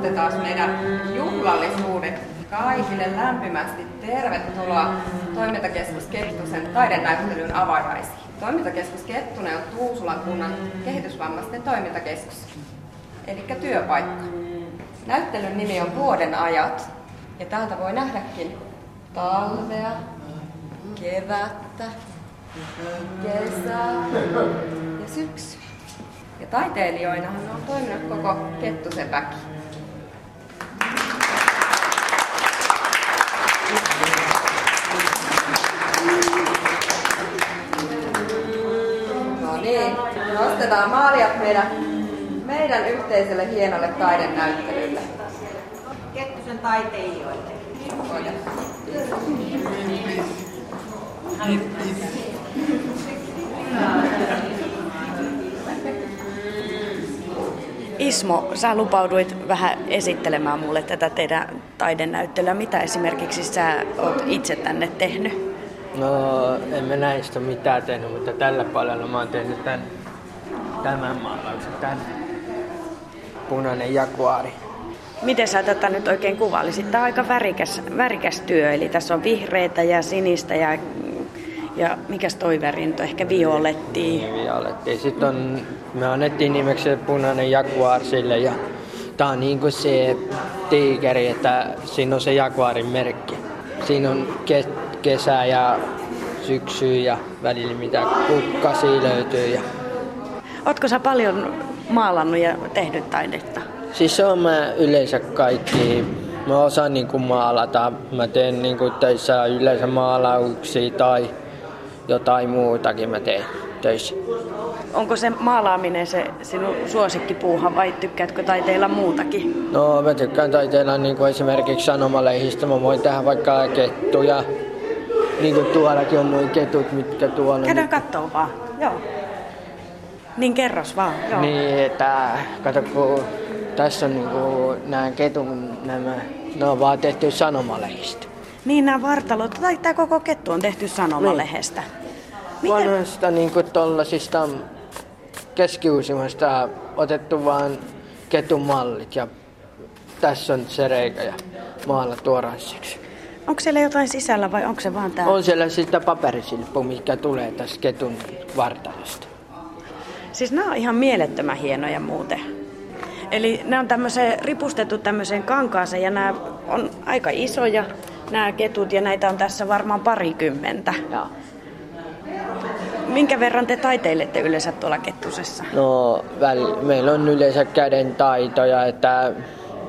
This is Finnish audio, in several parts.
aloitetaan meidän juhlallisuudet. Kaikille lämpimästi tervetuloa Toimintakeskus Kettusen taidenäyttelyn avajaisiin. Toimintakeskus Kettunen on Tuusulan kunnan kehitysvammaisten toimintakeskus, eli työpaikka. Näyttelyn nimi on Vuoden ajat, ja täältä voi nähdäkin talvea, kevättä, kesää ja syksyä. Ja taiteilijoinahan on toiminut koko Kettusen väki. Nostetaan maalijat meidän, meidän yhteiselle hienolle taidenäyttelylle. Kettusen taiteilijoille. Ismo, sä lupauduit vähän esittelemään mulle tätä teidän taidenäyttelyä. Mitä esimerkiksi sä oot itse tänne tehnyt? No, en mä näistä mitään tehnyt, mutta tällä puolella mä oon tehnyt tämän, tämän maalauksen, tämän punainen jakuaari. Miten sä tätä nyt oikein kuvailisit? Tämä on aika värikäs, värikäs työ, eli tässä on vihreitä ja sinistä ja, ja mikäs toi väri nyt? Ehkä violetti. Niin, violetti. Sitten on, me annettiin nimeksi punainen jakuaar sille ja tää on niin kuin se tiikeri, että siinä on se jakuaarin merkki. Siinä on ke, kesä ja syksy ja välillä mitä kukkasi löytyy. Ja... Ootko sä paljon maalannut ja tehnyt taidetta? Siis se on mä yleensä kaikki. Mä osaan niinku maalata. Mä teen niinku töissä yleensä maalauksia tai jotain muutakin mä teen töissä. Onko se maalaaminen se sinun suosikkipuuha vai tykkäätkö taiteilla muutakin? No mä tykkään taiteilla niinku esimerkiksi sanomalehdistä. Mä voin tehdä vaikka kettuja. Niin kuin tuollakin on noin ketut, mitkä tuolla... Käydään kattoo vaan. Joo. Niin kerros vaan. Joo. Niin, että kato kun tässä on niinku nämä ketun nämä, ne on vaan tehty sanomalehdistä. Niin nämä vartalot, tai tämä koko kettu on tehty sanomalehdestä. Niin. Vanhoista niinku tollasista keskiusimasta otettu vaan ketun mallit ja tässä on se reikä ja maalattu oransseksi. Onko siellä jotain sisällä vai onko se vaan tää? On siellä sitä paperisilppu, mikä tulee tästä ketun vartalosta. Siis nämä on ihan mielettömän hienoja muuten. Eli ne on tämmöiseen, ripustettu tämmöiseen kankaaseen ja nämä on aika isoja nämä ketut ja näitä on tässä varmaan parikymmentä. Joo. Minkä verran te taiteilette yleensä tuolla kettusessa? No, väl, meillä on yleensä käden taitoja, että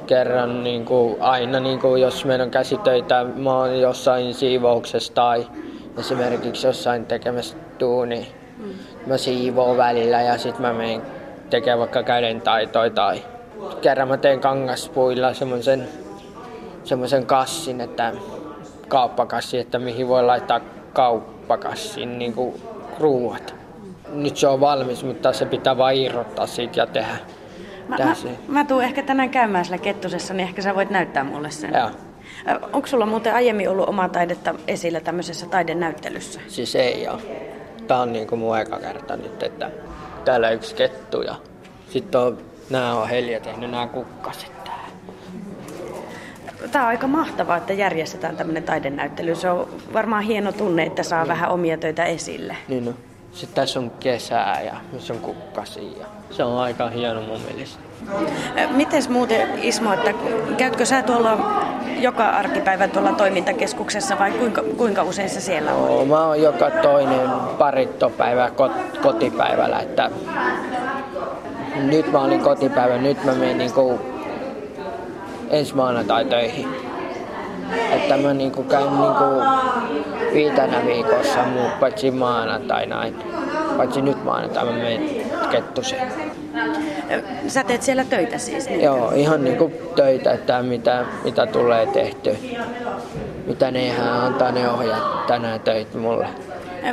kerran niin kuin, aina, niin kuin, jos meillä on käsitöitä, mä oon jossain siivouksessa tai esimerkiksi jossain tekemässä tuuni, mm. Mä siivoon välillä ja sitten mä menen tekemään vaikka käden taitoja tai kerran mä teen kangaspuilla semmoisen semmoisen kassin, että kauppakassi, että mihin voi laittaa kauppakassin niin kuin ruuat. Nyt se on valmis, mutta se pitää vain irrottaa siitä ja tehdä. Mä, mä, mä tuun ehkä tänään käymään siellä Kettusessa, niin ehkä sä voit näyttää mulle sen. Joo. Onko sulla muuten aiemmin ollut omaa taidetta esillä tämmöisessä taidenäyttelyssä? Siis ei ole. Tää on niinku mun eka kerta nyt, että täällä on yksi kettu ja sitten on, nää on Helja tehnyt nämä kukkaset Tämä on aika mahtavaa, että järjestetään tämmöinen taidenäyttely. Se on varmaan hieno tunne, että saa niin. vähän omia töitä esille. Niin no. Sitten tässä on kesää ja missä on kukkasi ja se on aika hieno mun mielestä. Miten muuten Ismo, että käytkö sä tuolla joka arkipäivä tuolla toimintakeskuksessa vai kuinka, kuinka usein sä siellä olet? No, mä oon joka toinen parittopäivä kot, kotipäivällä, että nyt mä olin kotipäivä, nyt mä menen niinku ensi maanantai töihin. Että mä niinku käyn niinku viitänä viikossa muu, paitsi maanantai näin. Paitsi nyt maanantai mä menen kettuseen. Sä teet siellä töitä siis? Niin? Joo, ihan niinku töitä, että mitä, mitä tulee tehty. Mitä ne ihan antaa ne ohjat tänään töitä mulle.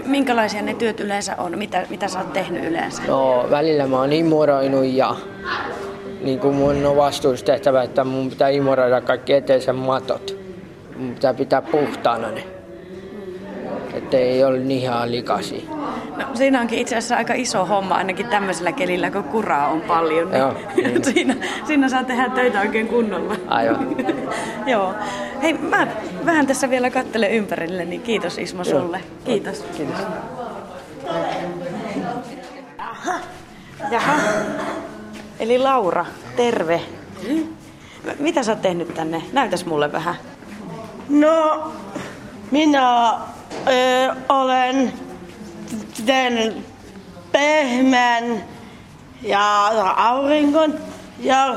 Minkälaisia ne työt yleensä on? Mitä, mitä sä oot tehnyt yleensä? No välillä mä oon imuroinut ja niin kuin mun on vastuustehtävä, että mun pitää imuroida kaikki eteisen matot. Mun pitää pitää puhtaana ne. Että ei ole niin ihan likasi. No, siinä onkin itse asiassa aika iso homma ainakin tämmöisellä kelillä, kun kuraa on paljon. Niin Joo, niin. siinä, siinä saa tehdä töitä oikein kunnolla. Aivan. Joo. Hei, mä vähän tässä vielä kattelen ympärille, niin kiitos Ismo sulle. Kiitos. Kiitos. Jaha. Eli Laura, terve. Mitä sä oot tehnyt tänne? Näytäs mulle vähän. No, minä ö, olen tehnyt pehmeän ja aurinkon ja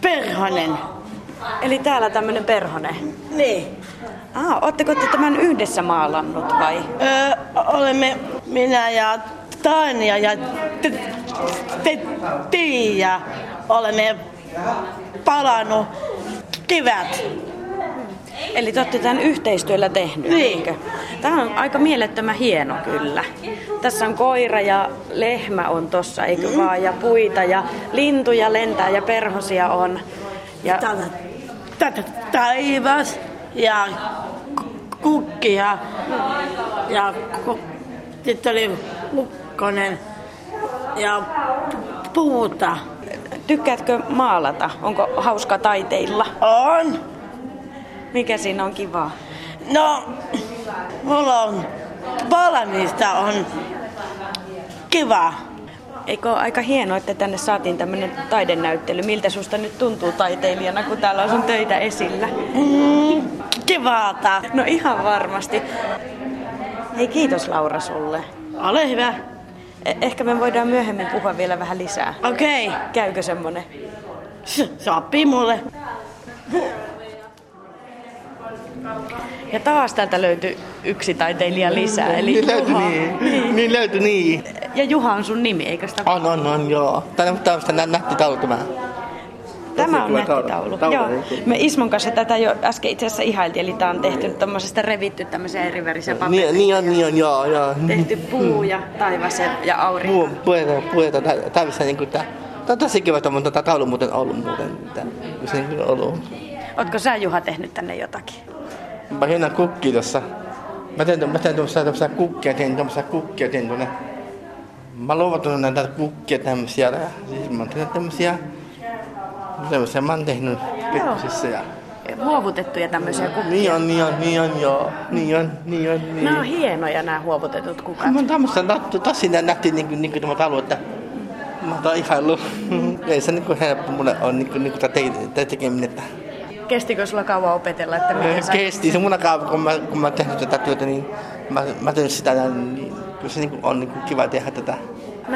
perhonen. Eli täällä tämmönen perhone. Niin. Ah, ootteko te tämän yhdessä maalannut vai? Ö, olemme minä ja Tania ja Tiia olemme palannut kivät. Eli te olette tämän yhteistyöllä tehnyt, Niin. eikö? Tämä on aika mielettömän hieno kyllä. Tässä on koira ja lehmä on tossa, eikö vaan? Ja puita ja lintuja lentää ja perhosia on. Ja Tätä, taivas ja ku- kukkia ja ku, sitten oli ukkonen ja puuta. tykkäätkö maalata? Onko hauska taiteilla? On. Mikä siinä on kivaa? No, mulla on valmista on kiva. Eikö ole aika hienoa, että tänne saatiin tämmöinen taidenäyttely? Miltä susta nyt tuntuu taiteilijana, kun täällä on sun töitä esillä? Mm, kivaata. No ihan varmasti. Hei, kiitos Laura sulle. Ole hyvä. E- ehkä me voidaan myöhemmin puhua vielä vähän lisää. Okei. Okay. Käykö semmonen? Sopii mulle. Ja taas täältä löytyi yksi taiteilija lisää, eli Niin löytyi Juha. niin. Niin löytyi niin. Ja Juha on sun nimi, eikö sitä? On, on, on, joo. Tämä on tämmöistä nä- nättitaulu tämä. Tämä on nättitaulu. taulu. Joo. Me Ismon kanssa tätä jo äsken itse asiassa ihailtiin, eli tämä on tehty tämmöisestä revitty tämmöisiä erivärisiä paperia. Niin, niin on, niin on, joo, joo. Tehty puu ja taivas ja, aurinko. Puu, pueta, pueta täyssä niin kuin tää. Tämä on tosi kiva, on tätä taulu muuten ollut muuten. Tää, kun se niin kuin ollut. Ootko sä Juha tehnyt tänne jotakin? Mä hieno kukki tossa. Mä teen, mä teen tuossa tämmöisiä kukkia, teen tuommoisia kukkia, teen tuonne. Mä oon luovutunut näitä kukkia tämmöisiä. Siis mä tehnyt tämmöisiä. Tämmöisiä mä oon tehnyt pikkusissa ja... Huovutettuja tämmöisiä kukkia. Niin on, niin on, niin on, joo. Niin on, niin on, niin. Nämä on hienoja nämä huovutetut kukat. Mä oon tämmöistä nattu, tosi nätti niinku, niinku tämä talu, että mä oon ihailu. Ei se niinku helppo mulle on niinku, niinku tää te, te tekeminen, että Kestikö sulla kauan opetella, että miten sä... kesti se mun aikaa, kun mä, kun mä oon tehnyt tätä työtä, niin mä, mä teen sitä, niin kyllä se niinku on niinku kiva tehdä tätä.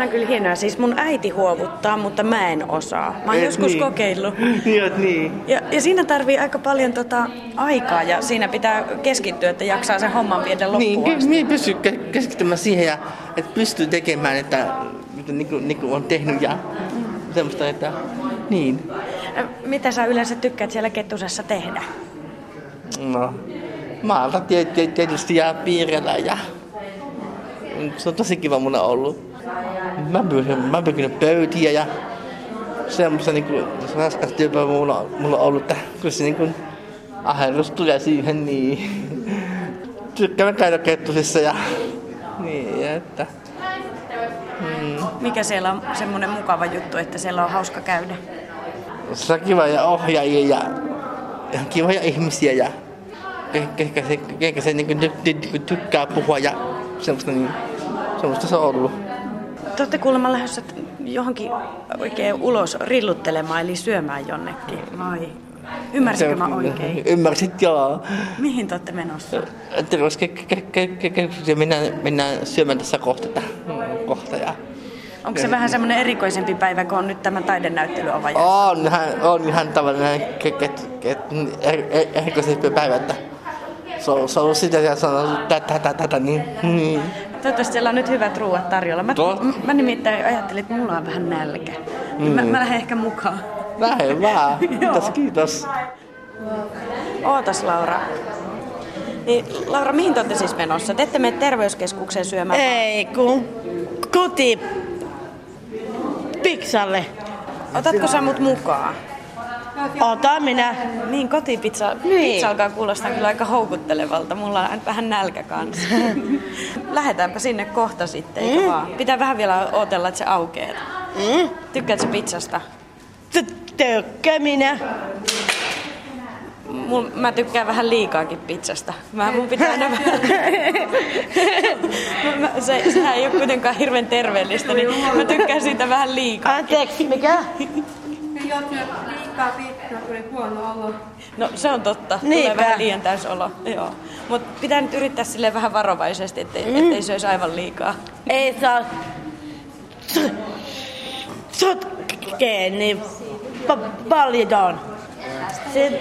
On kyllä hienoja. Siis mun äiti huovuttaa, mutta mä en osaa. Mä oon Et joskus niin. kokeillut. niin, oot niin. Ja, ja siinä tarvii aika paljon tota, aikaa ja siinä pitää keskittyä, että jaksaa sen homman viedä loppuun Niin, asti. niin pystyy ke- keskittymään siihen ja että pystyy tekemään, että mitä niinku, niinku on tehnyt ja semmoista, että niin. Mitä sä yleensä tykkäät siellä kettusessa tehdä? No, maalta tie- tie- tietysti ja piirrellä ja se on tosi kiva mulla ollut. Mä pyysin, mä pyysin pöytiä ja semmoista niinku, se raskas työpäivä mulla, mulla on ollut, että kyllä se niinku aherrus tulee siihen niin. Tykkään käydä kettusissa ja niin, että Mikä siellä on semmoinen mukava juttu, että siellä on hauska käydä? Se kiva ja ohjaajia ja ihan kivoja ihmisiä ja ehkä se, ehkä se niinku ty, ty, ty, tykkää puhua ja semmoista niin, semmoista se on ollut. Te olette kuulemma lähdössä johonkin oikein ulos rilluttelemaan, eli syömään jonnekin, vai? Ymmärsinkö mä oikein? Ymmärsit, joo. Mihin te olette menossa? Terveys, ke, ke, ke, ke, ke, ke, mennään, mennään syömään tässä kohta, kohta ja Onko se vähän semmoinen erikoisempi päivä, kun on nyt tämä taidenäyttely on ihan, on ihan tavallinen ke, ke, ke, er, er, erikoisempi päivä, että se on, se on ollut sitä ja se on ollut tätä, tätä, tätä, niin, niin. Toivottavasti siellä on nyt hyvät ruuat tarjolla. Mä, m- mä nimittäin ajattelin, että mulla on vähän nälkä. Niin mä, mä lähden ehkä mukaan. Lähde vaan. Kiitos, kiitos. Ootas Laura. Niin, Laura, mihin te olette siis menossa? Te ette mene terveyskeskukseen syömään? Ei, kun koti piksalle. Otatko sä mut mukaan? Ota minä. Niin, kotipizza Niin. pizza alkaa kuulostaa kyllä aika houkuttelevalta. Mulla on vähän nälkä kanssa. Lähdetäänpä sinne kohta sitten, eikö vaan? Pitää vähän vielä odotella, että se aukeaa. Mm. Tykkäätkö pizzasta? Tykkää minä. Mul, mä tykkään vähän liikaakin pizzasta. Mä, mun pitää aina vähän... se, sehän ei ole kuitenkaan hirveän terveellistä, niin mä tykkään siitä vähän liikaa. Anteeksi, mikä? Jos syöt liikaa pizzaa, tulee huono olo. No se on totta. Niinpä. Tulee vähän liian täysolo. Joo. Mutta pitää nyt yrittää sille vähän varovaisesti, ettei, mm. ettei söisi aivan liikaa. Ei saa sotkee niin pa- paljon. Se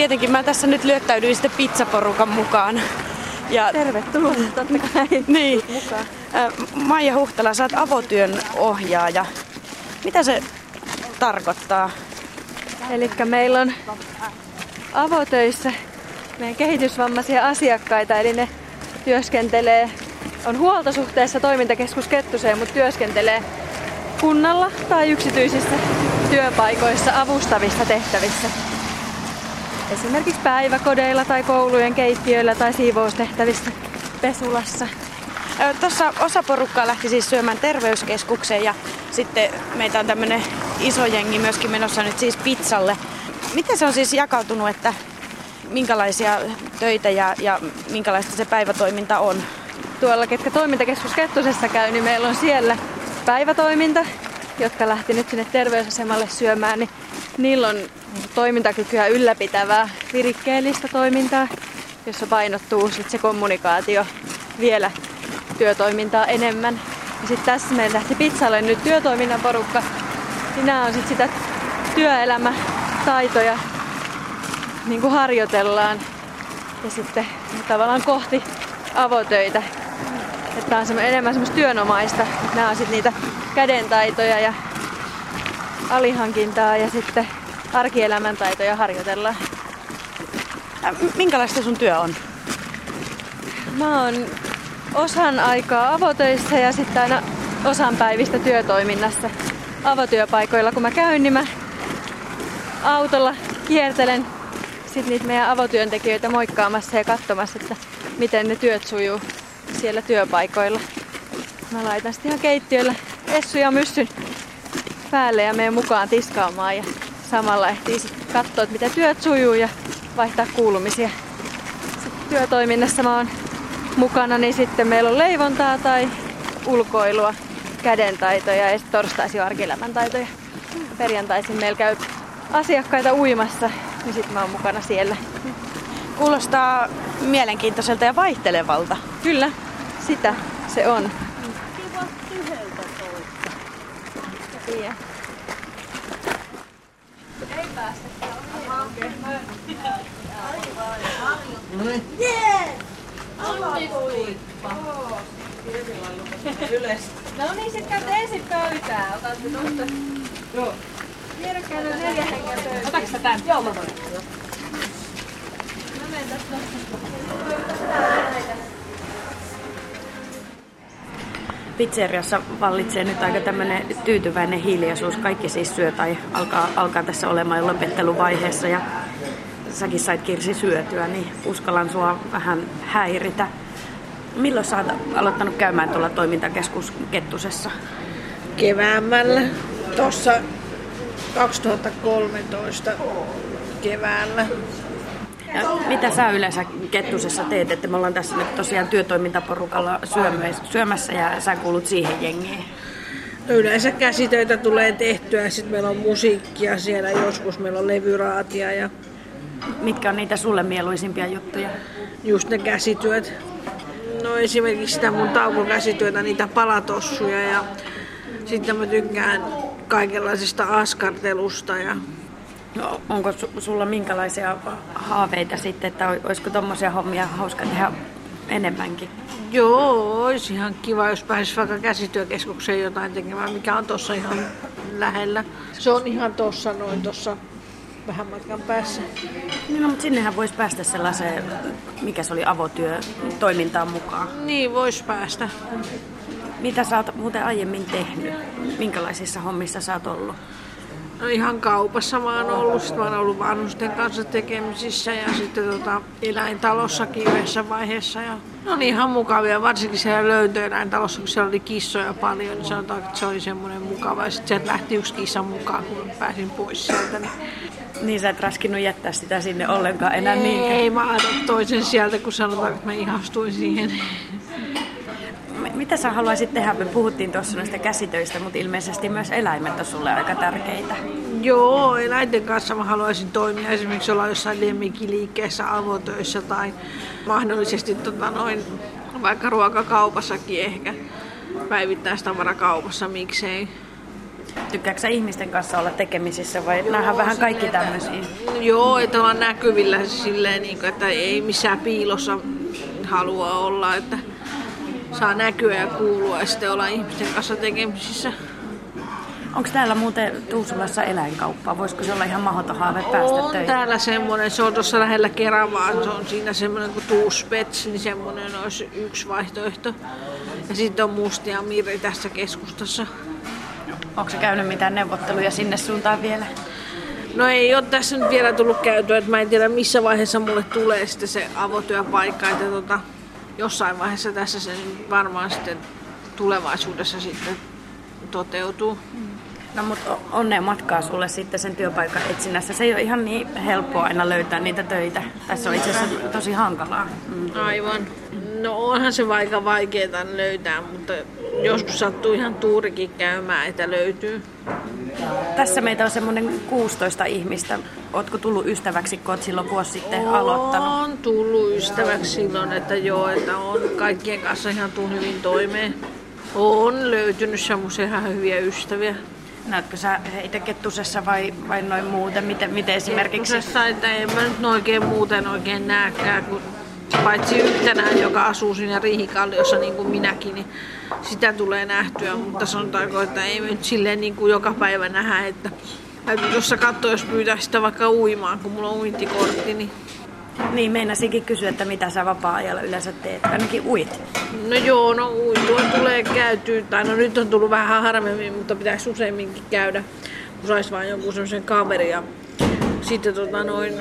Tietenkin mä tässä nyt lyöttäydyin sitten pizzaporukan mukaan. Ja Tervetuloa, totta kai. niin, Maija Huhtala, sä oot avotyön ohjaaja. Mitä se tarkoittaa? Eli meillä on avotöissä meidän kehitysvammaisia asiakkaita, eli ne työskentelee, on huoltosuhteessa toimintakeskus Kettuseen, mutta työskentelee kunnalla tai yksityisissä työpaikoissa avustavissa tehtävissä. Esimerkiksi päiväkodeilla tai koulujen keittiöillä tai siivoustehtävissä pesulassa. Tuossa osa porukkaa lähti siis syömään terveyskeskukseen ja sitten meitä on tämmöinen iso jengi myöskin menossa nyt siis pizzalle. Miten se on siis jakautunut, että minkälaisia töitä ja, ja minkälaista se päivätoiminta on? tuolla, ketkä toimintakeskus Kettusessa käy, niin meillä on siellä päivätoiminta, jotka lähti nyt sinne terveysasemalle syömään, niin niillä on toimintakykyä ylläpitävää virikkeellistä toimintaa, jossa painottuu sit se kommunikaatio vielä työtoimintaa enemmän. Ja sitten tässä meillä lähti pizzalle nyt työtoiminnan porukka, niin nämä on sitten sitä työelämätaitoja niin kuin harjoitellaan ja sitten tavallaan kohti avotöitä. Että on semmo- enemmän semmoista työnomaista. Nämä on sitten niitä kädentaitoja ja alihankintaa ja sitten arkielämän taitoja harjoitellaan. Ä, m- Minkälaista sun työ on? Mä oon osan aikaa avotöissä ja sitten aina osan päivistä työtoiminnassa. Avotyöpaikoilla kun mä käyn, niin mä autolla kiertelen sit niitä meidän avotyöntekijöitä moikkaamassa ja katsomassa, että miten ne työt sujuu siellä työpaikoilla. Mä laitan sitten ihan keittiöllä Essu ja Myssyn päälle ja menen mukaan tiskaamaan ja samalla ehtii sitten katsoa, että miten työt sujuu ja vaihtaa kuulumisia. Sitten työtoiminnassa mä oon mukana, niin sitten meillä on leivontaa tai ulkoilua, kädentaitoja ja sitten torstaisin arkielämän taitoja. Perjantaisin meillä käy asiakkaita uimassa, niin sitten mä oon mukana siellä. Kuulostaa mielenkiintoiselta ja vaihtelevalta. Kyllä, sitä se on. Tiedä. No niin, sit käytte ensin pöytään. Otatte tosta. Joo. Vierekkäin on neljä henkeä pöytään. Otaks sä tän? Joo, mä voin. Mä menen tästä Pizzeriassa vallitsee nyt aika tämmöinen tyytyväinen hiljaisuus. Kaikki siis syö tai alkaa, alkaa tässä olemaan jo lopetteluvaiheessa. Ja säkin sait Kirsi syötyä, niin uskallan sua vähän häiritä. Milloin sä oot aloittanut käymään tuolla toimintakeskus Kettusessa? keväämällä, tuossa 2013 keväällä. Ja mitä sä yleensä Kettusessa teet? Että me ollaan tässä nyt tosiaan työtoimintaporukalla syömä- syömässä ja sä kuulut siihen jengiin. Yleensä käsitöitä tulee tehtyä, sitten meillä on musiikkia siellä, joskus meillä on levyraatia ja Mitkä on niitä sulle mieluisimpia juttuja? just ne käsityöt. No esimerkiksi sitä mun taukokäsityötä, niitä palatossuja ja sitten mä tykkään kaikenlaisesta askartelusta ja No, onko su- sulla minkälaisia haaveita sitten, että olisiko tommosia hommia hauska tehdä enemmänkin? Joo, olisi ihan kiva, jos pääsisi vaikka käsityökeskukseen jotain tekemään, mikä on tuossa ihan lähellä. Se on ihan tuossa noin tuossa vähän matkan päässä. Niin, no, mutta sinnehän voisi päästä sellaiseen, mikä se oli, avotyö toimintaan mukaan. Niin, vois päästä. Mitä sä oot muuten aiemmin tehnyt? Minkälaisissa hommissa sä oot ollut? No ihan kaupassa mä oon ollut, sit mä oon ollut vanhusten kanssa tekemisissä ja sitten tota, eläintalossakin yhdessä vaiheessa. Ja ne on ihan mukavia, varsinkin siellä löytöeläintalossa, kun siellä oli kissoja paljon, niin sanotaan, että se oli semmoinen mukava. Ja sitten sieltä lähti yksi kissa mukaan, kun pääsin pois sieltä. Niin Niin sä et raskinnut jättää sitä sinne ollenkaan enää niin. ei, mä otan toisen sieltä, kun sanotaan, että mä ihastuin siihen. Mitä sä haluaisit tehdä? Me puhuttiin tuossa noista käsitöistä, mutta ilmeisesti myös eläimet on sulle aika tärkeitä. Joo, eläinten kanssa mä haluaisin toimia esimerkiksi olla jossain lemmikkiliikkeessä, avotöissä tai mahdollisesti tota noin, vaikka ruokakaupassakin ehkä päivittäistavarakaupassa, miksei. Tykkääksä ihmisten kanssa olla tekemisissä vai nähdään vähän kaikki tämmöisiä? Joo, että olla näkyvillä silleen, niin kuin, että ei missään piilossa halua olla, että saa näkyä ja kuulua ja sitten olla ihmisten kanssa tekemisissä. Onko täällä muuten Tuusulassa eläinkauppa? Voisiko se olla ihan mahdoton haave päästä On töihin? täällä semmoinen, se on tuossa lähellä Keravaa, se on siinä semmoinen kuin Tuuspets, niin semmoinen olisi yksi vaihtoehto. Ja sitten on Mustia Mirri tässä keskustassa. Onko se käynyt mitään neuvotteluja sinne suuntaan vielä? No ei ole tässä nyt vielä tullut käytyä, että mä en tiedä missä vaiheessa mulle tulee sitten se avotyöpaikka, että tota, jossain vaiheessa tässä se varmaan sitten tulevaisuudessa sitten toteutuu. No mutta onnea matkaa sulle sitten sen työpaikan etsinnässä. Se ei ole ihan niin helppoa aina löytää niitä töitä. Tässä on itse asiassa tosi hankalaa. Mm. Aivan. No onhan se aika vaikeaa löytää, mutta joskus sattuu ihan tuurikin käymään, että löytyy. Tässä meitä on semmoinen 16 ihmistä. Ootko tullut ystäväksi, kun oot silloin vuosi sitten aloittanut? On tullut ystäväksi silloin, että joo, että on kaikkien kanssa ihan tuu hyvin toimeen. On löytynyt semmoisia ihan hyviä ystäviä. Näetkö sä heitä kettusessa vai, vai noin muuten? Miten, miten esimerkiksi? Kettusessa, että en mä nyt oikein muuten oikein näekään, kun paitsi yhtenään, joka asuu siinä Riihikalliossa niin kuin minäkin, niin sitä tulee nähtyä, mutta sanotaanko, että ei nyt silleen niin kuin joka päivä nähdä, että täytyy tuossa katsoa, jos pyytää sitä vaikka uimaan, kun mulla on uintikortti, niin Niin, meinasinkin kysyä, että mitä sä vapaa-ajalla yleensä teet. Ainakin uit. No joo, no uitua tulee käytyä, tai no nyt on tullut vähän harvemmin, mutta pitäisi useamminkin käydä, kun sais vaan jonkun semmoisen kaveri ja sitten tota noin,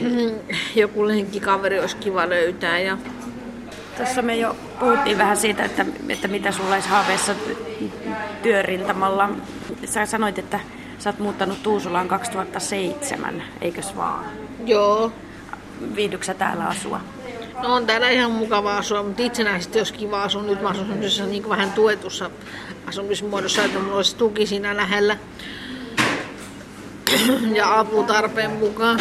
joku lenkkikaveri olisi kiva löytää ja Tuossa me jo puhuttiin vähän siitä, että, että mitä sulla olisi haaveissa työrintamalla. Sä sanoit, että sä oot muuttanut Tuusulaan 2007, eikös vaan? joo, Viihdyksä sä täällä asua? no on täällä ihan mukava asua, mutta itsenäisesti olisi kiva asua. Nyt mä asun semmoisessa niin vähän tuetussa asumismuodossa, että mulla olisi tuki siinä lähellä ja apu tarpeen mukaan.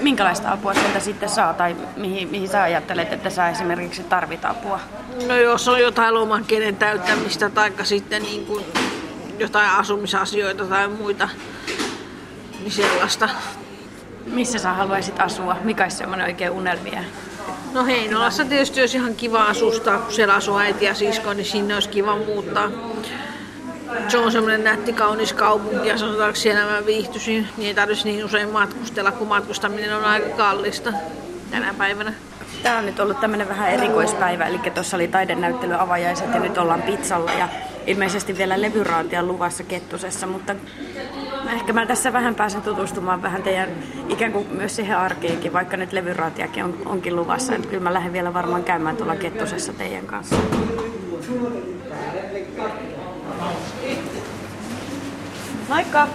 Minkälaista apua sieltä sitten saa tai mihin, mihin sä ajattelet, että sä esimerkiksi tarvit apua? No jos on jotain lomakkeiden täyttämistä tai sitten niin kuin jotain asumisasioita tai muita, niin sellaista. Missä sä haluaisit asua? Mikä olisi semmoinen oikein unelmia? No Heinolassa tietysti olisi ihan kiva asustaa, kun siellä asuu äiti ja sisko, niin sinne olisi kiva muuttaa. Se on semmoinen nätti, kaunis kaupunki ja sanotaanko siellä mä viihtyisin, niin ei tarvitsisi niin usein matkustella, kun matkustaminen on aika kallista tänä päivänä. Tämä on nyt ollut tämmöinen vähän erikoispäivä, eli tuossa oli taidenäyttely avajaiset ja nyt ollaan pizzalla ja ilmeisesti vielä levyraantia luvassa Kettusessa, mutta ehkä mä tässä vähän pääsen tutustumaan vähän teidän ikään kuin myös siihen arkeenkin, vaikka nyt levyraatiakin on, onkin luvassa. Että kyllä mä lähden vielä varmaan käymään tuolla Kettusessa teidän kanssa. Moikka!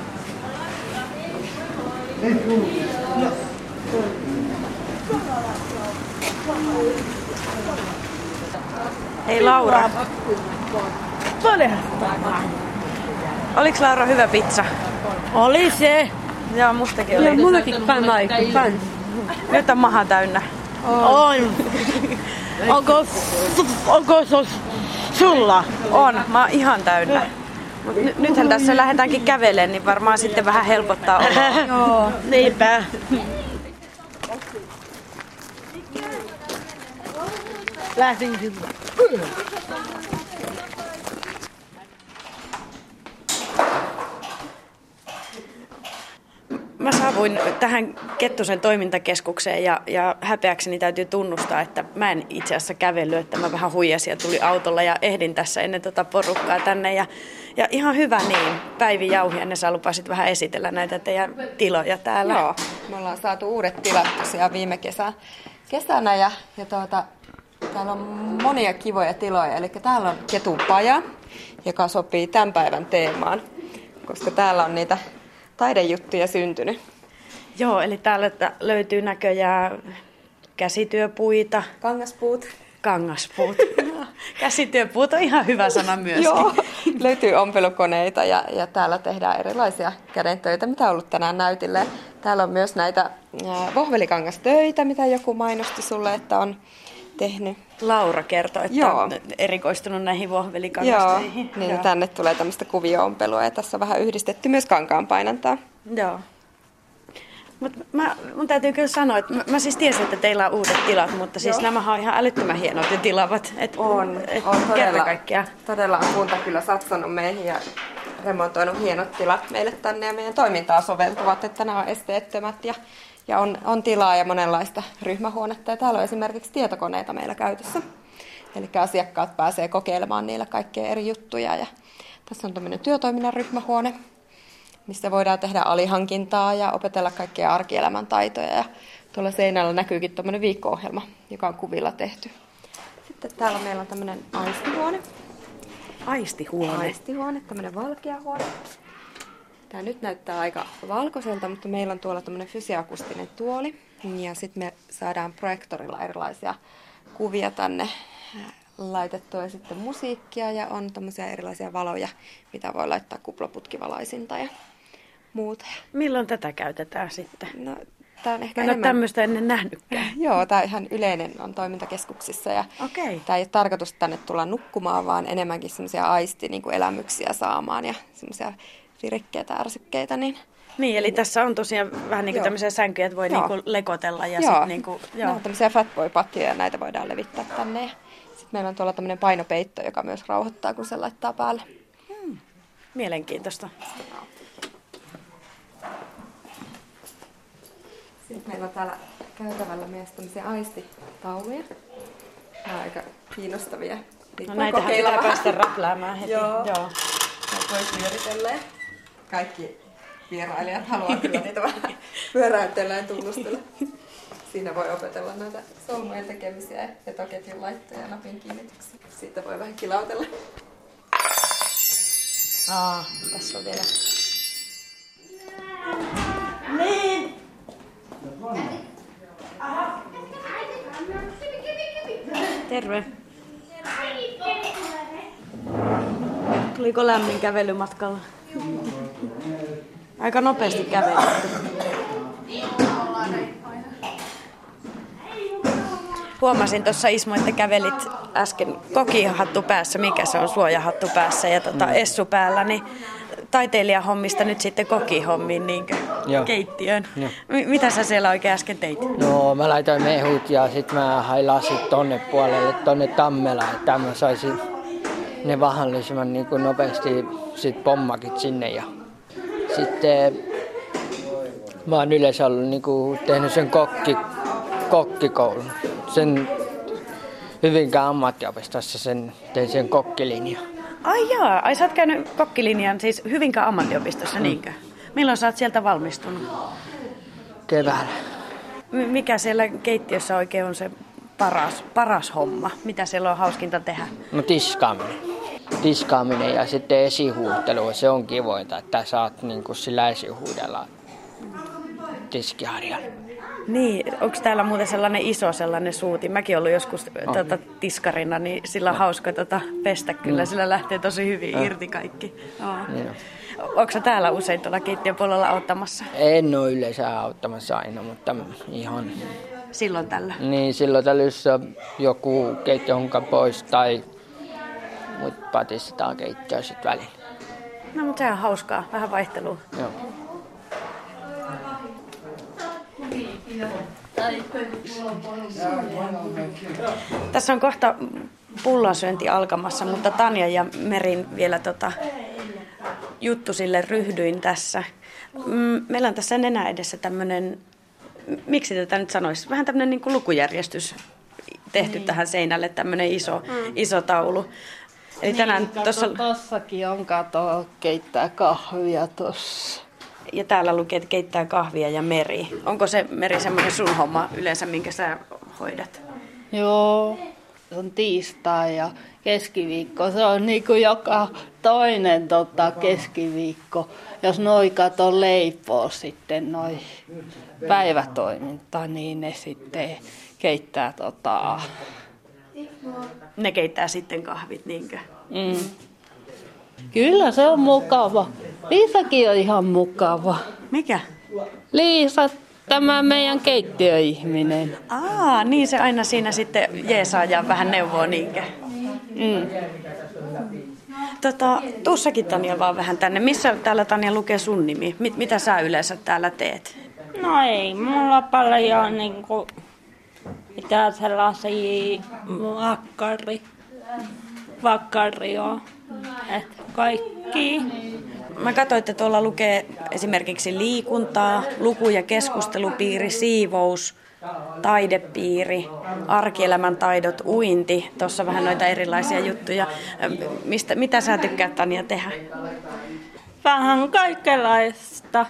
Hei Laura. Oliko Laura hyvä pizza? Oli se. Joo, mustakin oli. Ja mullakin päin vaikka päin. Nyt on maha täynnä. On. Onko, onko se sulla? On, mä oon ihan täynnä. Mut ny- nythän tässä lähdetäänkin kävelemään, niin varmaan sitten vähän helpottaa oloa. Joo, niinpä. Lähdin kyllä. Mä saavuin tähän Kettusen toimintakeskukseen ja, ja häpeäkseni täytyy tunnustaa, että mä en itse asiassa kävellyt, että mä vähän huijasin ja tuli autolla ja ehdin tässä ennen tota porukkaa tänne. Ja, ja ihan hyvä niin, Päivi Jauhi ja sä lupasit vähän esitellä näitä teidän tiloja täällä. Joo, me ollaan saatu uudet tilat tosiaan viime kesä, kesänä ja, ja tuota, täällä on monia kivoja tiloja. Eli täällä on ketun paja, joka sopii tämän päivän teemaan, koska täällä on niitä taidejuttuja syntynyt. Joo, eli täällä tä- löytyy näköjään käsityöpuita, Kangaspuut. kangaspuut. Käsityöpuut on ihan hyvä sana myöskin. Joo, löytyy ompelukoneita ja, ja täällä tehdään erilaisia kädentöitä, mitä on ollut tänään näytille. Täällä on myös näitä vohvelikangastöitä, mitä joku mainosti sulle, että on tehnyt. Laura kertoi, että Joo. on erikoistunut näihin Joo, vohvelikangasteihin. niin Joo. tänne tulee tämmöistä kuvio-ompelua ja tässä on vähän yhdistetty myös kankaan painantaa. Joo. Mut mä, mun täytyy kyllä sanoa, että mä, mä siis tiesin, että teillä on uudet tilat, mutta siis Joo. nämä on ihan älyttömän hienot ja tilavat. Et, et, on todella, kaikkiaan. todella on kunta kyllä satsannut meihin ja remontoinut hienot tilat meille tänne ja meidän toimintaa soveltuvat, että nämä on esteettömät ja, ja on, on tilaa ja monenlaista ryhmähuonetta ja täällä on esimerkiksi tietokoneita meillä käytössä. Eli asiakkaat pääsee kokeilemaan niillä kaikkea eri juttuja ja tässä on tämmöinen työtoiminnan ryhmähuone, missä voidaan tehdä alihankintaa ja opetella kaikkia arkielämän taitoja. Ja tuolla seinällä näkyykin tämmöinen viikko-ohjelma, joka on kuvilla tehty. Sitten täällä meillä on tämmöinen aistihuone. Aistihuone. Aistihuone, tämmöinen valkea huone. Tämä nyt näyttää aika valkoiselta, mutta meillä on tuolla tämmöinen fysiakustinen tuoli. Ja sitten me saadaan projektorilla erilaisia kuvia tänne äh, laitettua ja sitten musiikkia ja on tämmöisiä erilaisia valoja, mitä voi laittaa kuplaputkivalaisinta ja muuta. Milloin tätä käytetään sitten? No, tää on ehkä Mä en ole enemmän... tämmöistä ennen nähnytkään. Joo, tämä ihan yleinen on toimintakeskuksissa ja Okei. tämä ei ole tarkoitus tänne tulla nukkumaan, vaan enemmänkin semmoisia aisti niin kuin elämyksiä saamaan ja semmoisia virikkeitä, ärsykkeitä. Niin... Niin, eli tässä on tosiaan vähän niin kuin Joo. tämmöisiä sänkyjä, että voi Joo. niin kuin lekotella ja joo, sitten niin kuin, joo. No, tämmöisiä fatboy-patjoja ja näitä voidaan levittää tänne. Sitten meillä on tuolla tämmöinen painopeitto, joka myös rauhoittaa, kun se laittaa päälle. Mielenkiintoista. Sitten meillä on täällä käytävällä myös tämmöisiä aistitauluja. Nämä on aika kiinnostavia. Niitä No näitähän kokeilla pitää päästä räpläämään heti. Joo. Joo. Voi pyöritellä. ja Kaikki vierailijat haluaa kyllä niitä vähän pyöräytellä ja tunnustella. Siinä voi opetella näitä solmujen tekemisiä ja vetoketjun laittoja ja napin kiinnityksiä. Siitä voi vähän kilautella. Aa, tässä on vielä. Terve. Tuliko lämmin kävelymatkalla? Aika nopeasti kävelitte. Huomasin tuossa Ismo, että kävelit äsken kokihattu päässä, mikä se on suojahattu päässä ja tota essu päällä, niin taiteilijahommista nyt sitten kokihommiin niin Joo. keittiöön. Joo. M- mitä sä siellä oikein äsken teit? No mä laitoin mehut ja sit mä hain lasit tonne puolelle, tonne Tammelaan, että mä saisin ne mahdollisimman niin kuin nopeasti sit pommakit sinne ja sitten mä oon yleensä ollut niin kuin tehnyt sen kokki, kokkikoulun. Sen Hyvinkään ammattiopistossa sen, tein sen kokkilinjan. Ai jaa, ai sä oot käynyt kokkilinjan siis Hyvinkään ammattiopistossa, mm. niinkö? Milloin sä oot sieltä valmistunut? Keväällä. M- mikä siellä keittiössä oikein on se paras, paras homma? Mitä siellä on hauskinta tehdä? No tiskaaminen. Tiskaaminen ja sitten esihuuhtelu, se on kivointa, että saat niin kuin sillä esihuudella tiskiharjalla. Niin, onko täällä muuten sellainen iso sellainen suuti? Mäkin ollut joskus On. tota, tiskarina, niin sillä on hauska tota, pestä kyllä. Mm. Sillä lähtee tosi hyvin Äh. irti kaikki. Joo. Niin on. Onko täällä usein tuolla keittiön puolella auttamassa? En ole yleensä auttamassa aina, mutta ihan... Silloin tällä. Niin silloin tällä jos joku keittiöhunka pois tai mut patistetaan keittiö sitten välillä. No mutta sehän on hauskaa, vähän vaihtelua. Joo. Tässä on kohta pullansyönti alkamassa, mutta Tanja ja Merin vielä tota, juttu sille ryhdyin tässä. Mm, Meillä on tässä nenä edessä tämmöinen, miksi tätä nyt sanoisi, vähän tämmöinen niin kuin lukujärjestys tehty niin. tähän seinälle, tämmöinen iso, mm. iso taulu. Eli tänään Niin, tuossa, tossakin on kato, keittää kahvia tossa. ja täällä lukee, että keittää kahvia ja Meri. Onko se Meri semmoinen sun homma yleensä, minkä sä hoidat? Joo, se on tiistai ja keskiviikko. Se on niinku joka toinen tota, keskiviikko. Jos noi kato leipoo sitten noi päivätoiminta, niin ne sitten keittää tota, Ne keittää sitten kahvit, niinkö? Mm. Kyllä se on mukava. Liisakin on ihan mukava. Mikä? Liisa, tämä meidän keittiöihminen. Aa, niin se aina siinä sitten jeesaa ja vähän neuvoo niinkö? Mm. Tota, tuussakin Tanja vaan vähän tänne. Missä täällä Tanja lukee sun nimi? Mit, mitä sä yleensä täällä teet? No ei mulla paljon niinku mitään sellaisia vakkari, vakkari on. Et kaikki. Mä katsoin, että tuolla lukee esimerkiksi liikuntaa, luku- ja keskustelupiiri, siivous, taidepiiri, arkielämän taidot, uinti. Tuossa vähän noita erilaisia juttuja. Mistä, mitä sä tykkäät Tanja tehdä? Vähän kaikenlaista,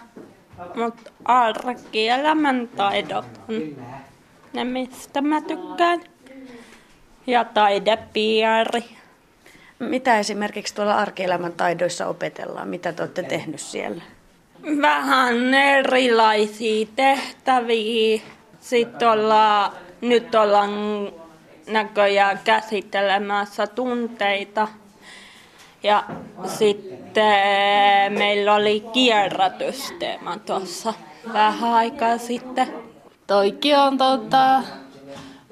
mutta arkielämän taidot on ne, mistä mä tykkään. Ja taidepiiri. Mitä esimerkiksi tuolla arkielämän taidoissa opetellaan? Mitä te olette tehnyt siellä? Vähän erilaisia tehtäviä. Sitten ollaan, nyt ollaan näköjään käsittelemässä tunteita. Ja sitten meillä oli kierrätysteema tuossa vähän aikaa sitten. Toikin on tota,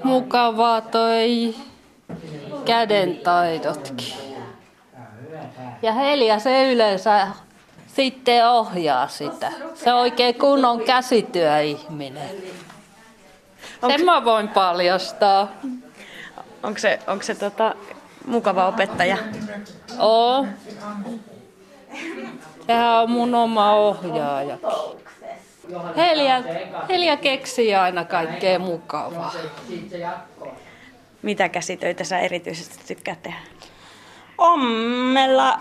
mukavaa toi kädentaidotkin. Ja Helia se yleensä sitten ohjaa sitä. Se on oikein kunnon käsityöihminen. Sen mä voin paljastaa. Onko se, onko se tota, mukava opettaja? Oo. Sehän on mun oma ohjaajakin. Helia, Helia keksii aina kaikkea mukavaa. Mitä käsitöitä sä erityisesti tykkäät tehdä? Ommella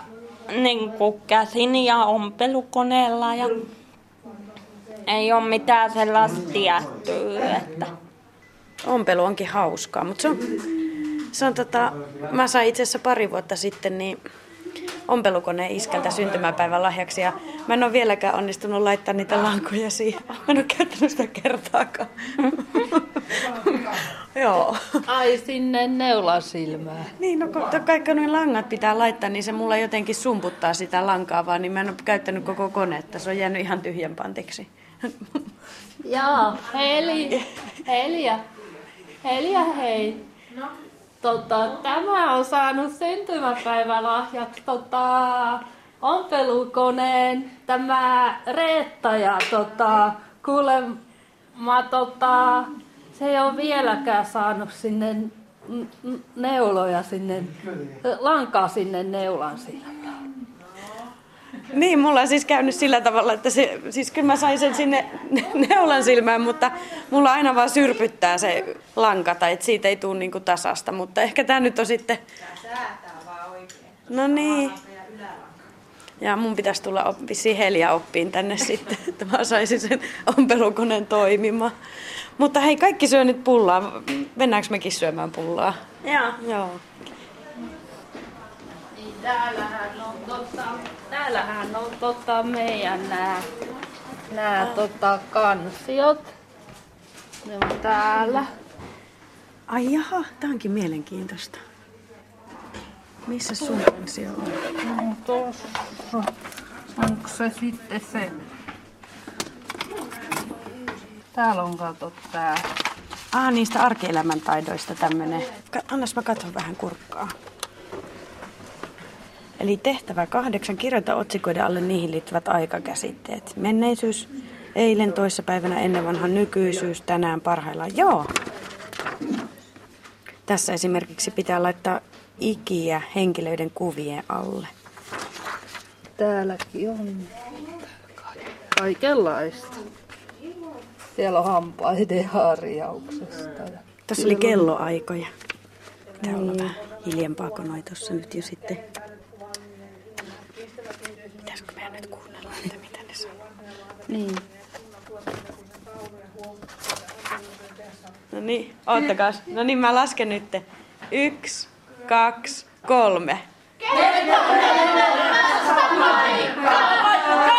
niin käsin ja ompelukoneella ja ei ole mitään sellaista tiettyä, että Ompelu onkin hauskaa, mutta se on, se on tota, mä sain itse asiassa pari vuotta sitten niin ompelukoneen iskältä syntymäpäivän lahjaksi ja mä en ole vieläkään onnistunut laittaa niitä lankoja siihen. Mä en ole käyttänyt sitä kertaakaan. Joo. Ai sinne neulan silmään. Niin, no kun kaikki noin langat pitää laittaa, niin se mulla jotenkin sumputtaa sitä lankaa vaan, niin mä en ole käyttänyt koko konetta. Se on jäänyt ihan tyhjän pantiksi. Joo, Heli, Helia, Helia hei. Tota, tämä on saanut syntymäpäivälahjaksi tota, ompelukoneen tämä Reetta ja tota, kuulemma tota, se ei ole vieläkään saanut sinne neuloja sinne, lankaa sinne neulan silmään. Niin, mulla on siis käynyt sillä tavalla, että se, siis kyllä mä sain sen sinne neulan silmään, mutta mulla aina vaan syrpyttää se lanka, tai että siitä ei tule niinku tasasta, mutta ehkä tämä nyt on sitten... No niin. Ja mun pitäisi tulla op- vissiin Helia oppiin tänne sitten, että mä saisin sen ompelukoneen toimimaan. Mutta hei, kaikki syö nyt pullaa. Mennäänkö mekin syömään pullaa? Joo. Joo. Täällähän on tota, täällähän on tota meidän nää, nää tota kansiot. Ne on täällä. Ai jaha, tää onkin mielenkiintoista. Missä sun kansi on? No tossa. Onko se sitten se? Täällä on kato tää. Ah, niistä arkielämän taidoista tämmönen. Annas mä katson vähän kurkkaa. Eli tehtävä kahdeksan, kirjoita otsikoiden alle niihin liittyvät aikakäsitteet. Menneisyys, eilen, toissapäivänä, ennen vanhan nykyisyys, tänään, parhaillaan. Joo. Tässä esimerkiksi pitää laittaa ikiä henkilöiden kuvien alle. Täälläkin on kaikenlaista. Siellä on hampaiden harjauksesta. Ja Tässä oli kelloaikoja. Pitää olla vähän hiljempaa noi tuossa nyt jo sitten. Pitäisikö meidän nyt kuunnella, että mitä ne sanoo? Niin. No niin, oottakas. No niin, mä lasken nyt. Yksi, kaksi, kolme. Kello on paikka